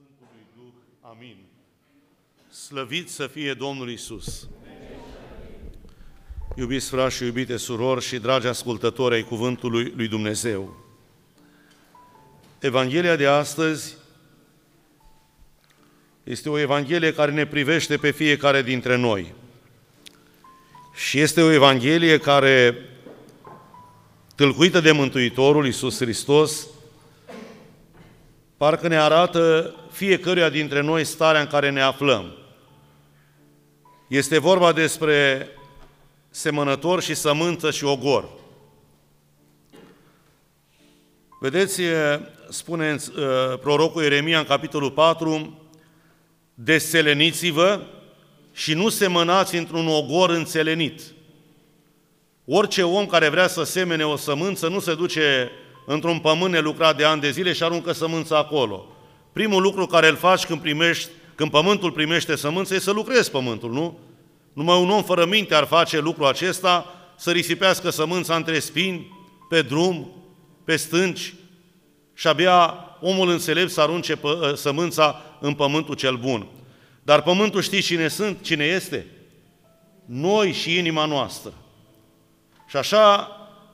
Sfântului Duh. Amin. Slăvit să fie Domnul Isus. Iubiți frați și iubite surori și dragi ascultători ai Cuvântului lui Dumnezeu. Evanghelia de astăzi este o Evanghelie care ne privește pe fiecare dintre noi. Și este o Evanghelie care, tâlcuită de Mântuitorul Iisus Hristos, parcă ne arată fiecăruia dintre noi starea în care ne aflăm. Este vorba despre semănător și sămânță și ogor. Vedeți, spune prorocul Ieremia în capitolul 4, deseleniți-vă și nu semănați într-un ogor înțelenit. Orice om care vrea să semene o sămânță nu se duce într-un pământ nelucrat de ani de zile și aruncă sămânța acolo. Primul lucru care îl faci când, primești, când pământul primește sămânță e să lucrezi pământul, nu? Numai un om fără minte ar face lucrul acesta, să risipească sămânța între spini, pe drum, pe stânci și abia omul înțelept să arunce ă, sămânța în pământul cel bun. Dar pământul știți cine sunt, cine este? Noi și inima noastră. Și așa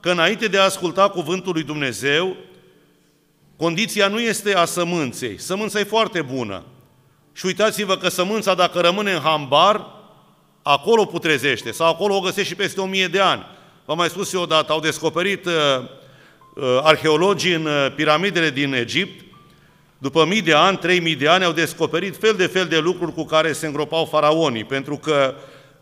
că înainte de a asculta cuvântul lui Dumnezeu, condiția nu este a sămânței. Sămânța e foarte bună. Și uitați-vă că sămânța, dacă rămâne în hambar, acolo putrezește sau acolo o găsești și peste o mie de ani. V-am mai spus eu odată, au descoperit uh, uh, arheologii în uh, piramidele din Egipt, după mii de ani, trei mii de ani, au descoperit fel de fel de lucruri cu care se îngropau faraonii, pentru că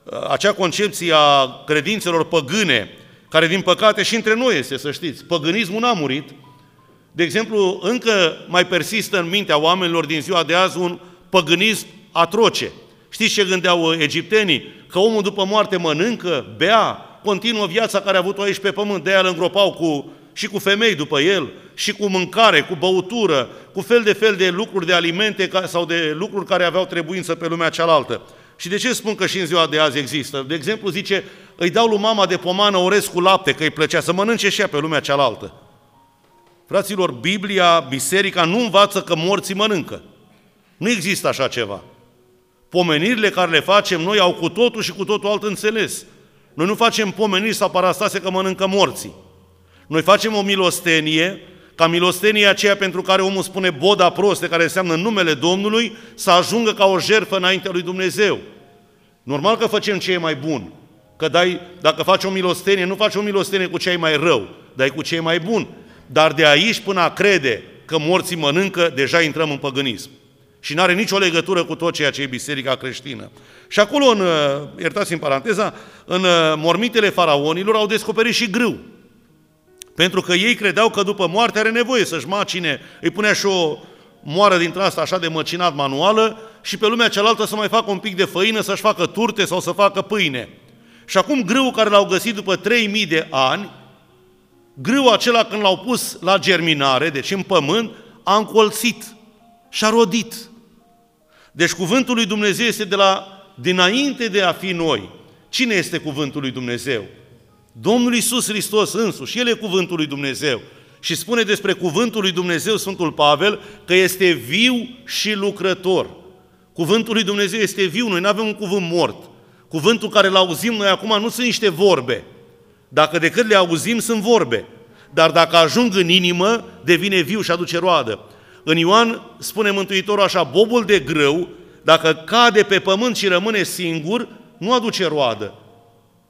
uh, acea concepție a credințelor păgâne, care din păcate și între noi este, să știți, păgânismul n-a murit, de exemplu, încă mai persistă în mintea oamenilor din ziua de azi un păgânism atroce. Știți ce gândeau egiptenii? Că omul după moarte mănâncă, bea, continuă viața care a avut-o aici pe pământ, de-aia îl îngropau cu, și cu femei după el, și cu mâncare, cu băutură, cu fel de fel de lucruri, de alimente sau de lucruri care aveau trebuință pe lumea cealaltă. Și de ce spun că și în ziua de azi există? De exemplu, zice, îi dau lui mama de pomană orez cu lapte, că îi plăcea să mănânce și ea pe lumea cealaltă. Fraților, Biblia, biserica nu învață că morții mănâncă. Nu există așa ceva. Pomenirile care le facem noi au cu totul și cu totul alt înțeles. Noi nu facem pomeniri sau parastase că mănâncă morții. Noi facem o milostenie, ca milostenia aceea pentru care omul spune boda proste, care înseamnă numele Domnului, să ajungă ca o jertfă înaintea lui Dumnezeu. Normal că facem ce e mai bun. Că dai, dacă faci o milostenie, nu faci o milostenie cu ce e mai rău, dai cu ce e mai bun. Dar de aici până a crede că morții mănâncă, deja intrăm în păgânism. Și nu are nicio legătură cu tot ceea ce e biserica creștină. Și acolo, în, iertați-mi paranteza, în mormitele faraonilor au descoperit și grâu. Pentru că ei credeau că după moarte are nevoie să-și macine, îi punea și o moară dintre asta așa de măcinat manuală și pe lumea cealaltă să mai facă un pic de făină, să-și facă turte sau să facă pâine. Și acum grâul care l-au găsit după 3000 de ani, grâul acela când l-au pus la germinare, deci în pământ, a încolțit și a rodit. Deci cuvântul lui Dumnezeu este de la dinainte de a fi noi. Cine este cuvântul lui Dumnezeu? Domnul Iisus Hristos însuși, El e cuvântul lui Dumnezeu. Și spune despre cuvântul lui Dumnezeu Sfântul Pavel că este viu și lucrător. Cuvântul lui Dumnezeu este viu, noi nu avem un cuvânt mort. Cuvântul care îl auzim noi acum nu sunt niște vorbe. Dacă decât le auzim, sunt vorbe. Dar dacă ajung în inimă, devine viu și aduce roadă. În Ioan spune Mântuitorul așa, bobul de grâu, dacă cade pe pământ și rămâne singur, nu aduce roadă.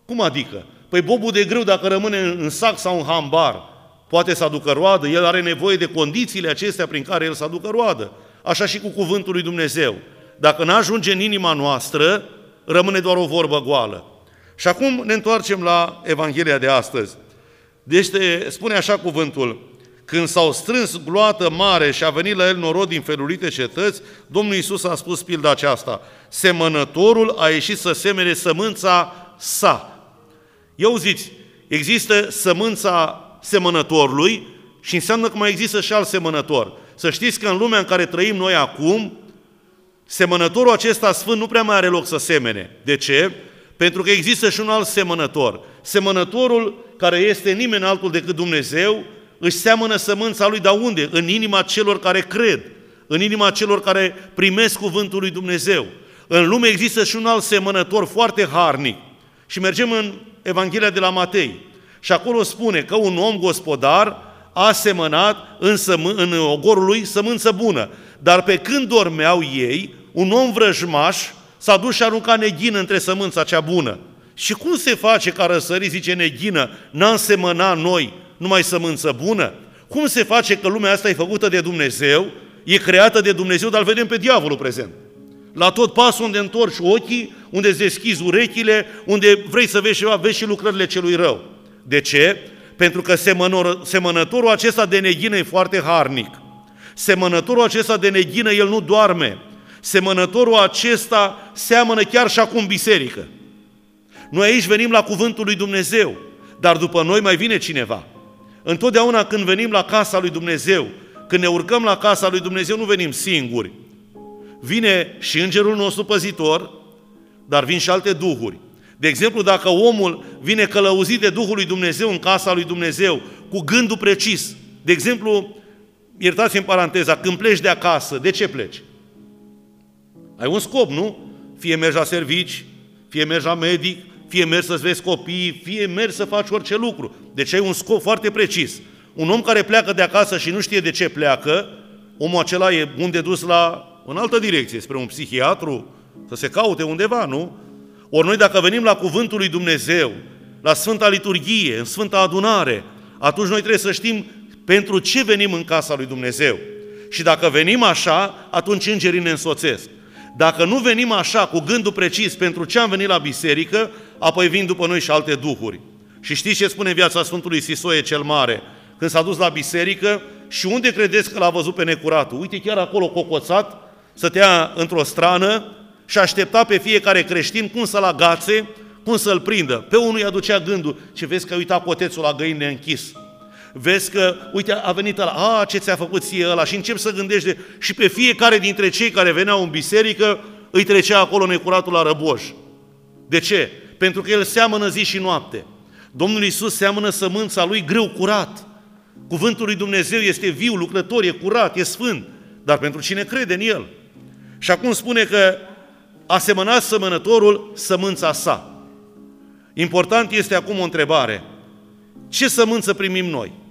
Cum adică? Păi bobul de grâu, dacă rămâne în sac sau în hambar, poate să aducă roadă, el are nevoie de condițiile acestea prin care el să aducă roadă. Așa și cu cuvântul lui Dumnezeu. Dacă nu ajunge în inima noastră, rămâne doar o vorbă goală. Și acum ne întoarcem la Evanghelia de astăzi. Deci spune așa cuvântul, când s-au strâns gloată mare și a venit la el norod din felurite cetăți, Domnul Iisus a spus pilda aceasta, semănătorul a ieșit să semene sămânța sa. Eu ziți, există sămânța semănătorului și înseamnă că mai există și alt semănător. Să știți că în lumea în care trăim noi acum, semănătorul acesta sfânt nu prea mai are loc să semene. De ce? Pentru că există și un alt semănător. Semănătorul care este nimeni altul decât Dumnezeu, își seamănă sămânța lui, dar unde? În inima celor care cred, în inima celor care primesc cuvântul lui Dumnezeu. În lume există și un alt semănător foarte harnic. Și mergem în Evanghelia de la Matei. Și acolo spune că un om gospodar a semănat în, sămân, în ogorul lui sămânță bună. Dar pe când dormeau ei, un om vrăjmaș s-a dus și a aruncat neghină între sămânța cea bună. Și cum se face ca răsări, zice neghină, n-am semănat noi numai sămânță bună? Cum se face că lumea asta e făcută de Dumnezeu, e creată de Dumnezeu, dar îl vedem pe diavolul prezent? La tot pasul unde întorci ochii, unde îți deschizi urechile, unde vrei să vezi ceva, vezi și lucrările celui rău. De ce? Pentru că semănătorul acesta de neghină e foarte harnic. Semănătorul acesta de neghină, el nu doarme. Semănătorul acesta seamănă chiar și acum biserică. Noi aici venim la cuvântul lui Dumnezeu, dar după noi mai vine cineva. Întotdeauna când venim la casa lui Dumnezeu, când ne urcăm la casa lui Dumnezeu, nu venim singuri. Vine și îngerul nostru păzitor, dar vin și alte duhuri. De exemplu, dacă omul vine călăuzit de Duhul lui Dumnezeu în casa lui Dumnezeu, cu gândul precis, de exemplu, iertați-mi paranteza, când pleci de acasă, de ce pleci? Ai un scop, nu? Fie mergi la servici, fie mergi la medic, fie mergi să-ți vezi copiii, fie mergi să faci orice lucru. Deci ai un scop foarte precis. Un om care pleacă de acasă și nu știe de ce pleacă, omul acela e unde dus la, în altă direcție, spre un psihiatru, să se caute undeva, nu? Ori noi dacă venim la Cuvântul lui Dumnezeu, la Sfânta Liturghie, în Sfânta Adunare, atunci noi trebuie să știm pentru ce venim în casa lui Dumnezeu. Și dacă venim așa, atunci îngerii ne însoțesc. Dacă nu venim așa, cu gândul precis pentru ce am venit la biserică, apoi vin după noi și alte duhuri. Și știți ce spune viața Sfântului Sisoie cel Mare? Când s-a dus la biserică și unde credeți că l-a văzut pe necuratul? Uite, chiar acolo cocoțat, stătea într-o strană și aștepta pe fiecare creștin cum să-l agațe, cum să-l prindă. Pe unul îi aducea gândul, ce vezi că uita cotețul la găini neînchis. Vezi că, uite, a venit ăla, a, ce ți-a făcut ție ăla și încep să gândești de... Și pe fiecare dintre cei care veneau în biserică, îi trecea acolo necuratul la răboș. De ce? Pentru că el seamănă zi și noapte. Domnul Iisus seamănă sămânța lui greu curat. Cuvântul lui Dumnezeu este viu, lucrător, e curat, e sfânt. Dar pentru cine crede în el. Și acum spune că a semănat sămănătorul sămânța sa. Important este acum o întrebare. Ce sămânță primim noi?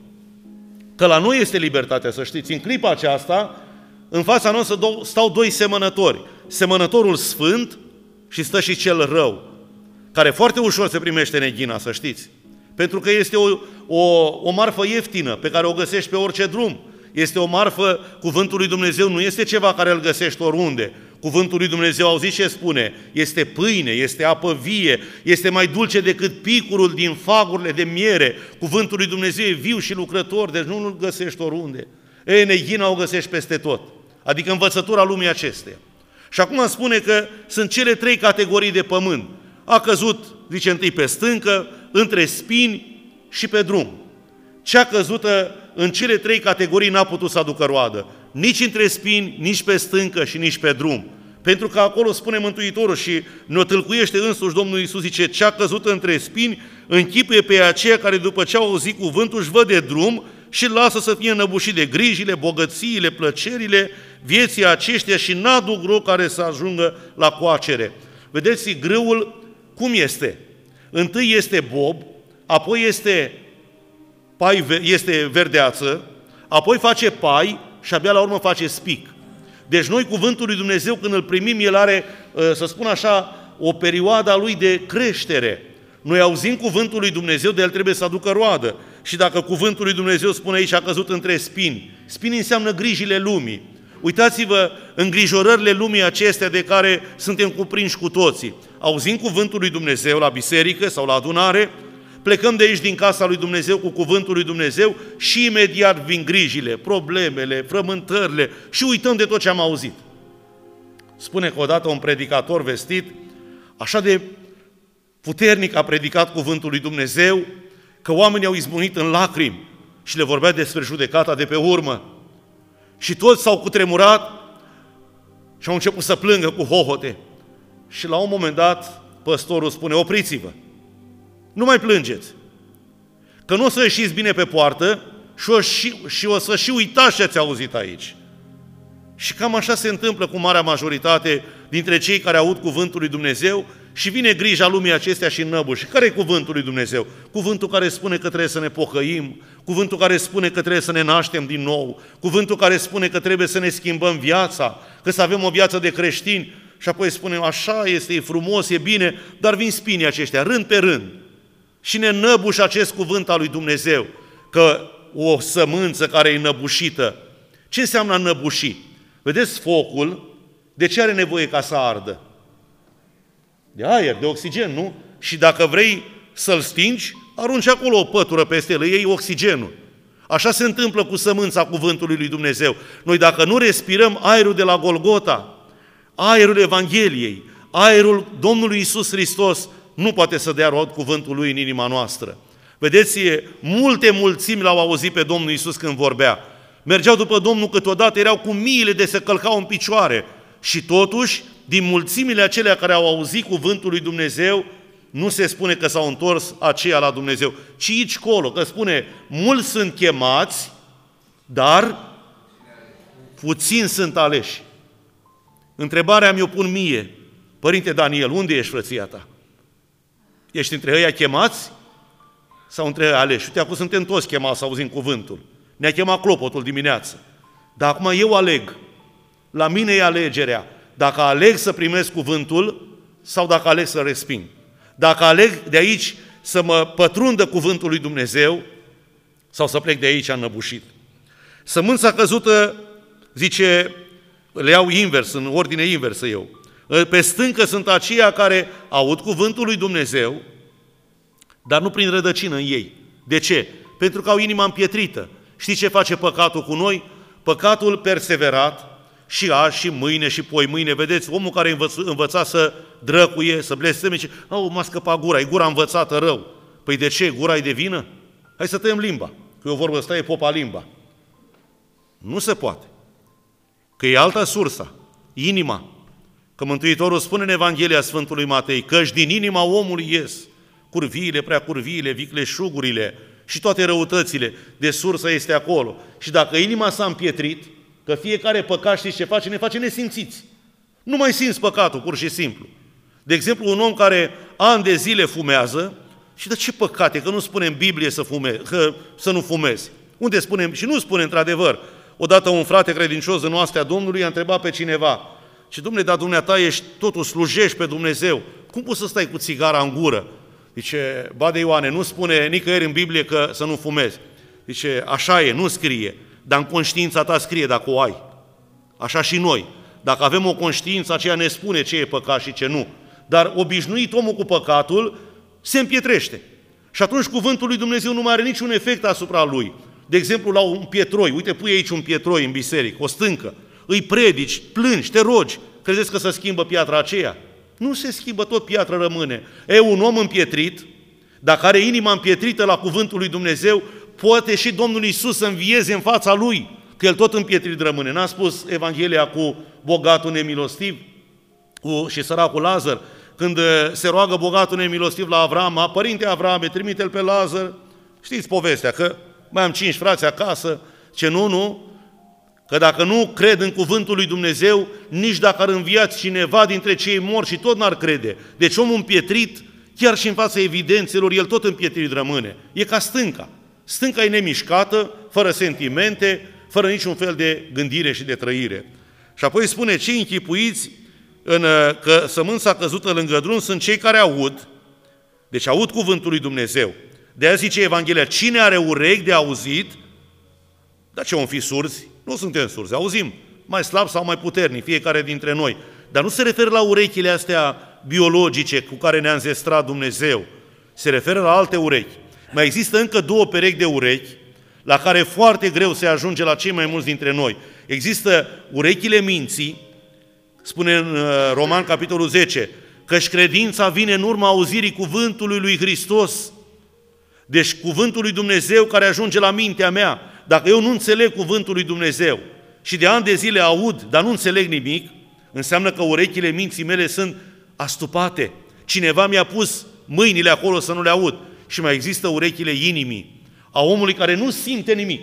Că la noi este libertatea, să știți. În clipa aceasta, în fața noastră stau doi semănători. Semănătorul sfânt și stă și cel rău, care foarte ușor se primește neghina, să știți. Pentru că este o, o, o marfă ieftină pe care o găsești pe orice drum. Este o marfă, cuvântul lui Dumnezeu nu este ceva care îl găsești oriunde. Cuvântul lui Dumnezeu, auziți ce spune? Este pâine, este apă vie, este mai dulce decât picurul din fagurile de miere. Cuvântul lui Dumnezeu e viu și lucrător, deci nu îl găsești oriunde. Ei, neghina o găsești peste tot. Adică învățătura lumii acesteia. Și acum spune că sunt cele trei categorii de pământ. A căzut, zice întâi, pe stâncă, între spini și pe drum. Cea căzută în cele trei categorii n-a putut să aducă roadă. Nici între spini, nici pe stâncă și nici pe drum. Pentru că acolo spune Mântuitorul și ne tâlcuiește însuși Domnul Iisus, zice, cea căzută între spini închipuie pe aceea care după ce au auzit cuvântul își văd de drum și lasă să fie înăbușit de grijile, bogățiile, plăcerile vieții aceștia și n-aduc greu care să ajungă la coacere. Vedeți, grâul cum este? Întâi este bob, apoi este, pai, este verdeață, apoi face pai și abia la urmă face spic. Deci noi cuvântul lui Dumnezeu când îl primim, el are, ă, să spun așa, o perioadă a lui de creștere. Noi auzim cuvântul lui Dumnezeu, de el trebuie să aducă roadă. Și dacă cuvântul lui Dumnezeu spune aici a căzut între spini, spini înseamnă grijile lumii. Uitați-vă îngrijorările lumii acestea de care suntem cuprinși cu toții. Auzim cuvântul lui Dumnezeu la biserică sau la adunare, plecăm de aici din casa lui Dumnezeu cu cuvântul lui Dumnezeu și imediat vin grijile, problemele, frământările și uităm de tot ce am auzit. Spune că odată un predicator vestit, așa de puternic a predicat cuvântul lui Dumnezeu, că oamenii au izbunit în lacrimi și le vorbea despre judecata de pe urmă. Și toți s-au cutremurat și au început să plângă cu hohote. Și la un moment dat, păstorul spune, opriți-vă, nu mai plângeți, că nu o să ieșiți bine pe poartă și o, și, și o să și uitați ce ați auzit aici. Și cam așa se întâmplă cu marea majoritate dintre cei care aud cuvântul lui Dumnezeu și vine grija lumii acestea și năbu. Și care e cuvântul lui Dumnezeu? Cuvântul care spune că trebuie să ne pocăim, cuvântul care spune că trebuie să ne naștem din nou, cuvântul care spune că trebuie să ne schimbăm viața, că să avem o viață de creștini. Și apoi spunem, așa este, e frumos, e bine, dar vin spinii aceștia, rând pe rând. Și ne năbuș acest cuvânt al lui Dumnezeu, că o sămânță care e năbușită. Ce înseamnă năbuși? Vedeți focul, de ce are nevoie ca să ardă? De aer, de oxigen, nu? Și dacă vrei să-l stingi, arunci acolo o pătură peste el, iei oxigenul. Așa se întâmplă cu sămânța cuvântului lui Dumnezeu. Noi dacă nu respirăm aerul de la Golgota, aerul Evangheliei, aerul Domnului Isus Hristos, nu poate să dea rod cuvântul lui în inima noastră. Vedeți, multe mulțimi l-au auzit pe Domnul Isus când vorbea. Mergeau după Domnul câteodată, erau cu miile de se călcau în picioare. Și totuși, din mulțimile acelea care au auzit cuvântul lui Dumnezeu, nu se spune că s-au întors aceia la Dumnezeu, ci aici colo, că spune, mulți sunt chemați, dar puțini sunt aleși. Întrebarea mi-o pun mie, Părinte Daniel, unde ești frăția ta? Ești între ăia chemați sau între ăia aleși? Uite, acum suntem toți chemați să auzim cuvântul. Ne-a chemat clopotul dimineață. Dar acum eu aleg. La mine e alegerea. Dacă aleg să primesc cuvântul sau dacă aleg să resping. Dacă aleg de aici să mă pătrundă cuvântul lui Dumnezeu sau să plec de aici înăbușit. Sămânța căzută, zice, le iau invers, în ordine inversă eu. Pe stâncă sunt aceia care aud cuvântul lui Dumnezeu, dar nu prin rădăcină în ei. De ce? Pentru că au inima împietrită. Știți ce face păcatul cu noi? Păcatul perseverat și azi și mâine și poi mâine. Vedeți, omul care învăț, învăța să drăcuie, să blesteme, și oh, m-a scăpat gura, e gura învățată rău. Păi de ce? Gura e de vină? Hai să tăiem limba. Că eu vorbă asta e popa limba. Nu se poate. Că e alta sursa, inima. Că Mântuitorul spune în Evanghelia Sfântului Matei, căci din inima omului ies curviile, prea curviile, vicleșugurile, și toate răutățile de sursă este acolo. Și dacă inima s-a împietrit, că fiecare păcat știți ce face, ne face nesimțiți. Nu mai simți păcatul, pur și simplu. De exemplu, un om care ani de zile fumează, și de ce păcate? Că nu spune în Biblie să, fume, că, să nu fumezi. Unde spune? Și nu spune într-adevăr. Odată un frate credincios în oastea Domnului a întrebat pe cineva, și domnule, dar dumneata ești, totul slujești pe Dumnezeu, cum poți să stai cu țigara în gură? Zice, Bade Ioane, nu spune nicăieri în Biblie că să nu fumezi. Zice, așa e, nu scrie, dar în conștiința ta scrie dacă o ai. Așa și noi. Dacă avem o conștiință, aceea ne spune ce e păcat și ce nu. Dar obișnuit omul cu păcatul se împietrește. Și atunci cuvântul lui Dumnezeu nu mai are niciun efect asupra lui. De exemplu, la un pietroi, uite, pui aici un pietroi în biserică, o stâncă, îi predici, plângi, te rogi, credeți că se schimbă piatra aceea? Nu se schimbă, tot piatră rămâne. E un om împietrit, dacă are inima împietrită la cuvântul lui Dumnezeu, poate și Domnul Isus să învieze în fața lui, că el tot împietrit rămâne. N-a spus Evanghelia cu bogatul nemilostiv cu, și săracul Lazar, când uh, se roagă bogatul nemilostiv la Avram, părinte Avrame, trimite-l pe Lazar, știți povestea, că mai am cinci frați acasă, ce nu, nu, Că dacă nu cred în cuvântul lui Dumnezeu, nici dacă ar învia cineva dintre cei morți și tot n-ar crede. Deci omul împietrit, chiar și în fața evidențelor, el tot împietrit rămâne. E ca stânca. Stânca e nemișcată, fără sentimente, fără niciun fel de gândire și de trăire. Și apoi spune, cei închipuiți în, că sămânța căzută lângă drum sunt cei care aud, deci aud cuvântul lui Dumnezeu. De aia zice Evanghelia, cine are urechi de auzit, dar ce vom fi surzi? Nu suntem surzi, auzim mai slab sau mai puternic, fiecare dintre noi. Dar nu se referă la urechile astea biologice cu care ne-a înzestrat Dumnezeu. Se referă la alte urechi. Mai există încă două perechi de urechi la care foarte greu se ajunge la cei mai mulți dintre noi. Există urechile minții, spune în uh, Roman capitolul 10, căci credința vine în urma auzirii cuvântului lui Hristos. Deci cuvântul lui Dumnezeu care ajunge la mintea mea, dacă eu nu înțeleg cuvântul lui Dumnezeu și de ani de zile aud, dar nu înțeleg nimic, înseamnă că urechile minții mele sunt astupate. Cineva mi-a pus mâinile acolo să nu le aud. Și mai există urechile inimii, a omului care nu simte nimic.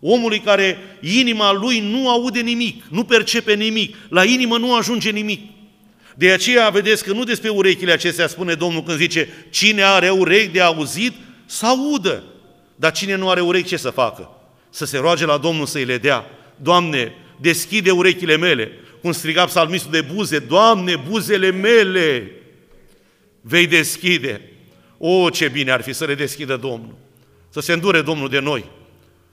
omului care inima lui nu aude nimic, nu percepe nimic, la inimă nu ajunge nimic. De aceea vedeți că nu despre urechile acestea spune Domnul când zice cine are urechi de auzit, să audă. Dar cine nu are urechi, ce să facă? Să se roage la Domnul să-i le dea. Doamne, deschide urechile mele. Cum striga psalmistul de buze, Doamne, buzele mele vei deschide. O, ce bine ar fi să le deschidă Domnul. Să se îndure Domnul de noi.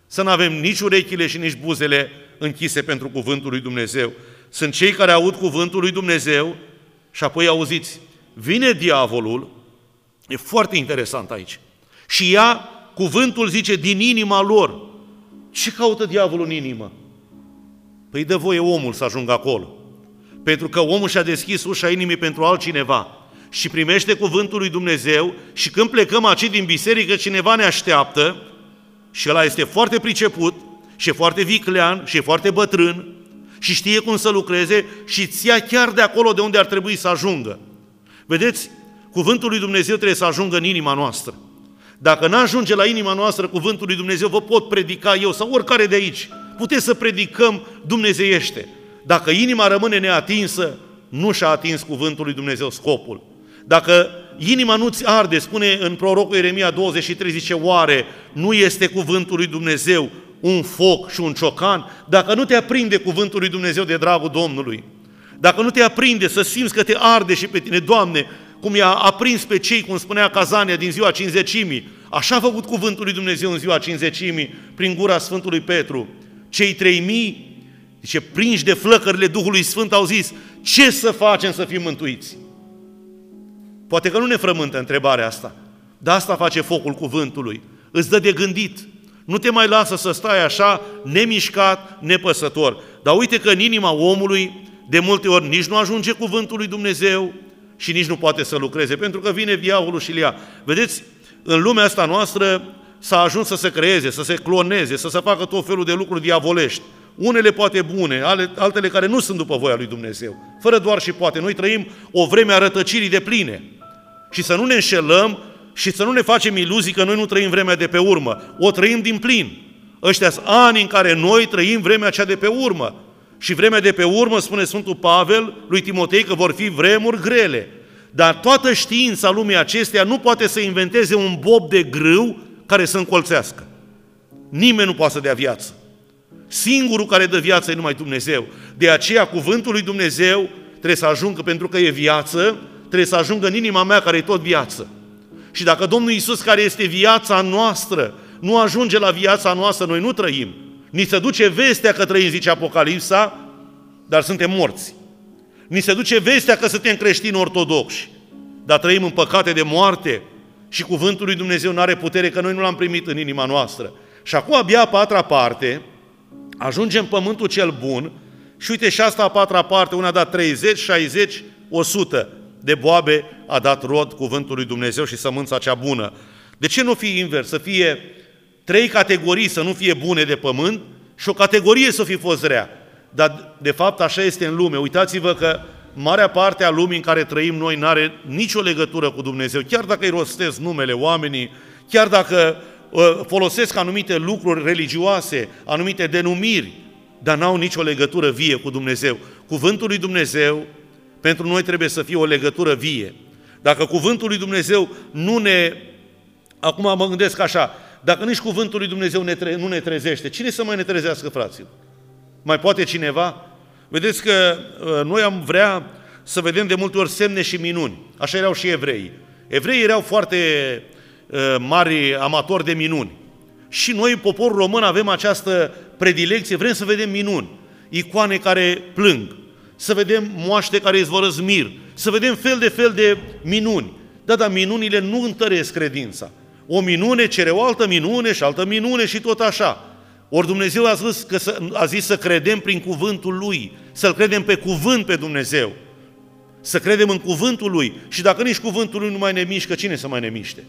Să nu avem nici urechile și nici buzele închise pentru cuvântul lui Dumnezeu. Sunt cei care aud cuvântul lui Dumnezeu și apoi auziți, vine diavolul, e foarte interesant aici, și ia cuvântul, zice, din inima lor. Ce caută diavolul în inimă? Păi dă voie omul să ajungă acolo. Pentru că omul și-a deschis ușa inimii pentru altcineva și primește cuvântul lui Dumnezeu și când plecăm aici din biserică, cineva ne așteaptă și ăla este foarte priceput și e foarte viclean și e foarte bătrân și știe cum să lucreze și îți ia chiar de acolo de unde ar trebui să ajungă. Vedeți, cuvântul lui Dumnezeu trebuie să ajungă în inima noastră. Dacă nu ajunge la inima noastră cuvântul lui Dumnezeu, vă pot predica eu sau oricare de aici. Puteți să predicăm dumnezeiește. Dacă inima rămâne neatinsă, nu și-a atins cuvântul lui Dumnezeu scopul. Dacă inima nu-ți arde, spune în prorocul Ieremia 23, zice, oare nu este cuvântul lui Dumnezeu un foc și un ciocan? Dacă nu te aprinde cuvântul lui Dumnezeu de dragul Domnului, dacă nu te aprinde să simți că te arde și pe tine, Doamne, cum i-a aprins pe cei, cum spunea Cazania, din ziua cinzecimii, așa a făcut cuvântul lui Dumnezeu în ziua cinzecimii, prin gura Sfântului Petru. Cei trei mii, zice, prinși de flăcările Duhului Sfânt, au zis, ce să facem să fim mântuiți? Poate că nu ne frământă întrebarea asta, dar asta face focul cuvântului. Îți dă de gândit. Nu te mai lasă să stai așa, nemișcat, nepăsător. Dar uite că în inima omului, de multe ori, nici nu ajunge cuvântul lui Dumnezeu și nici nu poate să lucreze, pentru că vine diavolul și ia. Vedeți, în lumea asta noastră s-a ajuns să se creeze, să se cloneze, să se facă tot felul de lucruri diavolești. Unele poate bune, altele care nu sunt după voia lui Dumnezeu. Fără doar și poate. Noi trăim o vreme a rătăcirii de pline. Și să nu ne înșelăm și să nu ne facem iluzii că noi nu trăim vremea de pe urmă. O trăim din plin. Ăștia sunt ani în care noi trăim vremea cea de pe urmă. Și vremea de pe urmă, spune Sfântul Pavel lui Timotei, că vor fi vremuri grele. Dar toată știința lumii acesteia nu poate să inventeze un bob de grâu care să încolțească. Nimeni nu poate să dea viață. Singurul care dă viață e numai Dumnezeu. De aceea cuvântul lui Dumnezeu trebuie să ajungă, pentru că e viață, trebuie să ajungă în inima mea care e tot viață. Și dacă Domnul Iisus, care este viața noastră, nu ajunge la viața noastră, noi nu trăim. Ni se duce vestea că trăim, zice Apocalipsa, dar suntem morți. Ni se duce vestea că suntem creștini ortodoxi, dar trăim în păcate de moarte și cuvântul lui Dumnezeu nu are putere că noi nu l-am primit în inima noastră. Și acum abia a patra parte, ajungem pământul cel bun și uite și asta a patra parte, una a dat 30, 60, 100 de boabe a dat rod cuvântul lui Dumnezeu și sămânța cea bună. De ce nu fie invers? Să fie trei categorii să nu fie bune de pământ și o categorie să fi fost rea. Dar de fapt așa este în lume. Uitați-vă că marea parte a lumii în care trăim noi nu are nicio legătură cu Dumnezeu. Chiar dacă îi rostesc numele oamenii, chiar dacă uh, folosesc anumite lucruri religioase, anumite denumiri, dar n-au nicio legătură vie cu Dumnezeu. Cuvântul lui Dumnezeu pentru noi trebuie să fie o legătură vie. Dacă cuvântul lui Dumnezeu nu ne... Acum mă gândesc așa, dacă nici cuvântul lui Dumnezeu ne tre- nu ne trezește, cine să mai ne trezească, fraților? Mai poate cineva? Vedeți că uh, noi am vrea să vedem de multe ori semne și minuni. Așa erau și evreii. Evreii erau foarte uh, mari amatori de minuni. Și noi, poporul român, avem această predilecție, vrem să vedem minuni. Icoane care plâng, să vedem moaște care izvorăsc mir, să vedem fel de fel de minuni. Da, dar minunile nu întăresc credința. O minune cere o altă minune și altă minune și tot așa. Ori Dumnezeu a zis, că să, a zis să credem prin cuvântul Lui, să-L credem pe cuvânt pe Dumnezeu, să credem în cuvântul Lui. Și dacă nici cuvântul Lui nu mai ne mișcă, cine să mai ne miște?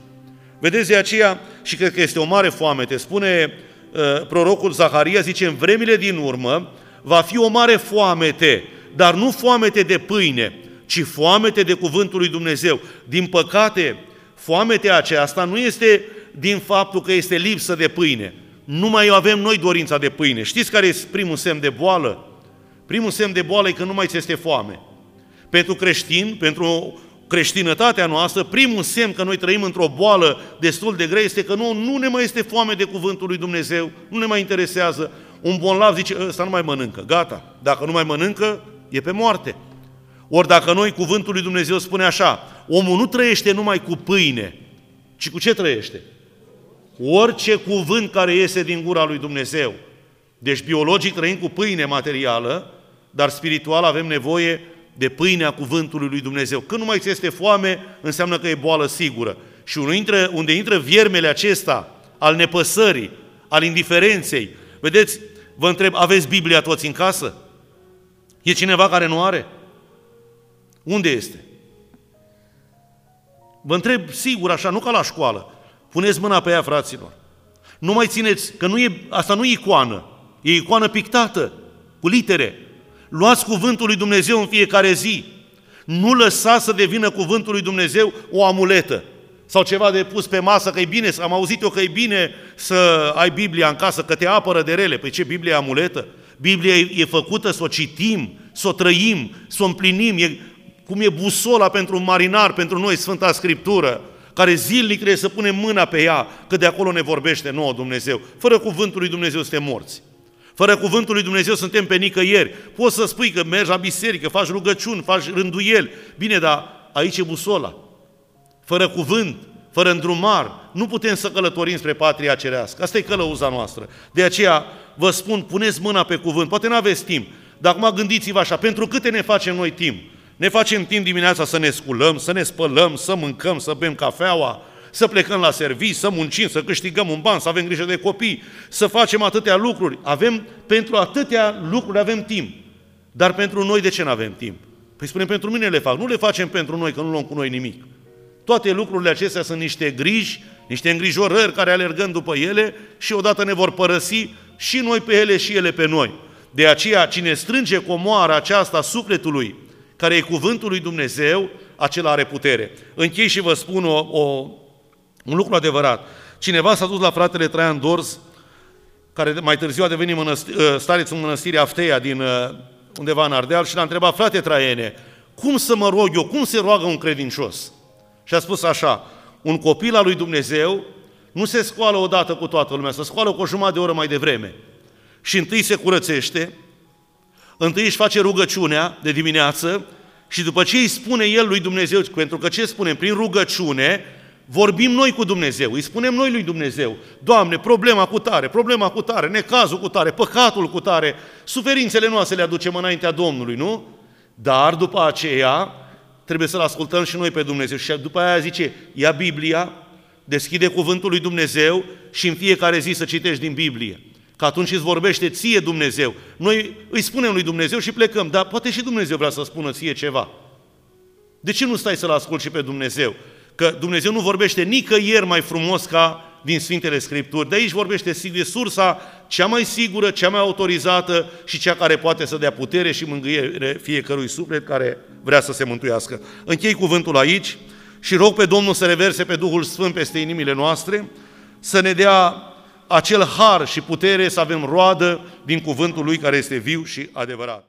Vedeți de aceea, și cred că este o mare foamete, spune uh, prorocul Zaharia, zice, în vremile din urmă va fi o mare foamete, dar nu foamete de pâine, ci foamete de cuvântul lui Dumnezeu. Din păcate, foametea aceasta nu este din faptul că este lipsă de pâine. nu mai avem noi dorința de pâine. Știți care este primul semn de boală? Primul semn de boală e că nu mai ți este foame. Pentru creștin, pentru creștinătatea noastră, primul semn că noi trăim într-o boală destul de grea este că nu, nu ne mai este foame de cuvântul lui Dumnezeu, nu ne mai interesează. Un bolnav zice, ăsta nu mai mănâncă, gata. Dacă nu mai mănâncă, e pe moarte. Ori dacă noi, cuvântul lui Dumnezeu spune așa, omul nu trăiește numai cu pâine, ci cu ce trăiește? Orice cuvânt care iese din gura lui Dumnezeu. Deci biologic trăim cu pâine materială, dar spiritual avem nevoie de pâinea cuvântului lui Dumnezeu. Când nu mai ți este foame, înseamnă că e boală sigură. Și unde intră, unde intră viermele acesta al nepăsării, al indiferenței, vedeți, vă întreb, aveți Biblia toți în casă? E cineva care nu are? Unde este? Vă întreb sigur așa, nu ca la școală. Puneți mâna pe ea, fraților. Nu mai țineți, că nu e, asta nu e icoană, e icoană pictată, cu litere. Luați cuvântul lui Dumnezeu în fiecare zi. Nu lăsați să devină cuvântul lui Dumnezeu o amuletă sau ceva de pus pe masă, că e bine, am auzit eu că e bine să ai Biblia în casă, că te apără de rele. Păi ce, Biblia e amuletă? Biblia e făcută să o citim, să o trăim, să o împlinim. E, cum e busola pentru un marinar, pentru noi, Sfânta Scriptură, care zilnic trebuie să punem mâna pe ea, că de acolo ne vorbește nouă Dumnezeu. Fără cuvântul lui Dumnezeu suntem morți. Fără cuvântul lui Dumnezeu suntem pe nicăieri. Poți să spui că mergi la biserică, faci rugăciuni, faci rânduieli. Bine, dar aici e busola. Fără cuvânt, fără îndrumar, nu putem să călătorim spre patria cerească. Asta e călăuza noastră. De aceea vă spun, puneți mâna pe cuvânt. Poate nu aveți timp, dar acum gândiți-vă așa, pentru câte ne facem noi timp? Ne facem timp dimineața să ne sculăm, să ne spălăm, să mâncăm, să bem cafeaua, să plecăm la servici, să muncim, să câștigăm un ban, să avem grijă de copii, să facem atâtea lucruri. Avem, pentru atâtea lucruri avem timp. Dar pentru noi de ce nu avem timp? Păi spunem, pentru mine le fac. Nu le facem pentru noi, că nu luăm cu noi nimic. Toate lucrurile acestea sunt niște griji, niște îngrijorări care alergăm după ele și odată ne vor părăsi și noi pe ele și ele pe noi. De aceea, cine strânge comoara aceasta sufletului, care e cuvântul lui Dumnezeu, acela are putere. Închei și vă spun o, o, un lucru adevărat. Cineva s-a dus la fratele Traian Dorz, care mai târziu a devenit mănăstir, ă, stareț în mănăstirea Afteia din ă, undeva în Ardeal și l-a întrebat, frate Traiene, cum să mă rog eu, cum se roagă un credincios? Și a spus așa, un copil al lui Dumnezeu nu se scoală odată cu toată lumea, se scoală cu o jumătate de oră mai devreme. Și întâi se curățește, întâi își face rugăciunea de dimineață și după ce îi spune el lui Dumnezeu, pentru că ce spunem? Prin rugăciune vorbim noi cu Dumnezeu, îi spunem noi lui Dumnezeu, Doamne, problema cu tare, problema cu tare, necazul cu tare, păcatul cu tare, suferințele noastre le aducem înaintea Domnului, nu? Dar după aceea trebuie să-L ascultăm și noi pe Dumnezeu. Și după aia zice, ia Biblia, deschide cuvântul lui Dumnezeu și în fiecare zi să citești din Biblie. Că atunci îți vorbește ție Dumnezeu. Noi îi spunem lui Dumnezeu și plecăm, dar poate și Dumnezeu vrea să spună ție ceva. De ce nu stai să-L asculti și pe Dumnezeu? Că Dumnezeu nu vorbește nicăieri mai frumos ca din Sfintele Scripturi. De aici vorbește de sursa cea mai sigură, cea mai autorizată și cea care poate să dea putere și mângâiere fiecărui suflet care vrea să se mântuiască. Închei cuvântul aici și rog pe Domnul să reverse pe Duhul Sfânt peste inimile noastre, să ne dea acel har și putere să avem roadă din cuvântul Lui care este viu și adevărat.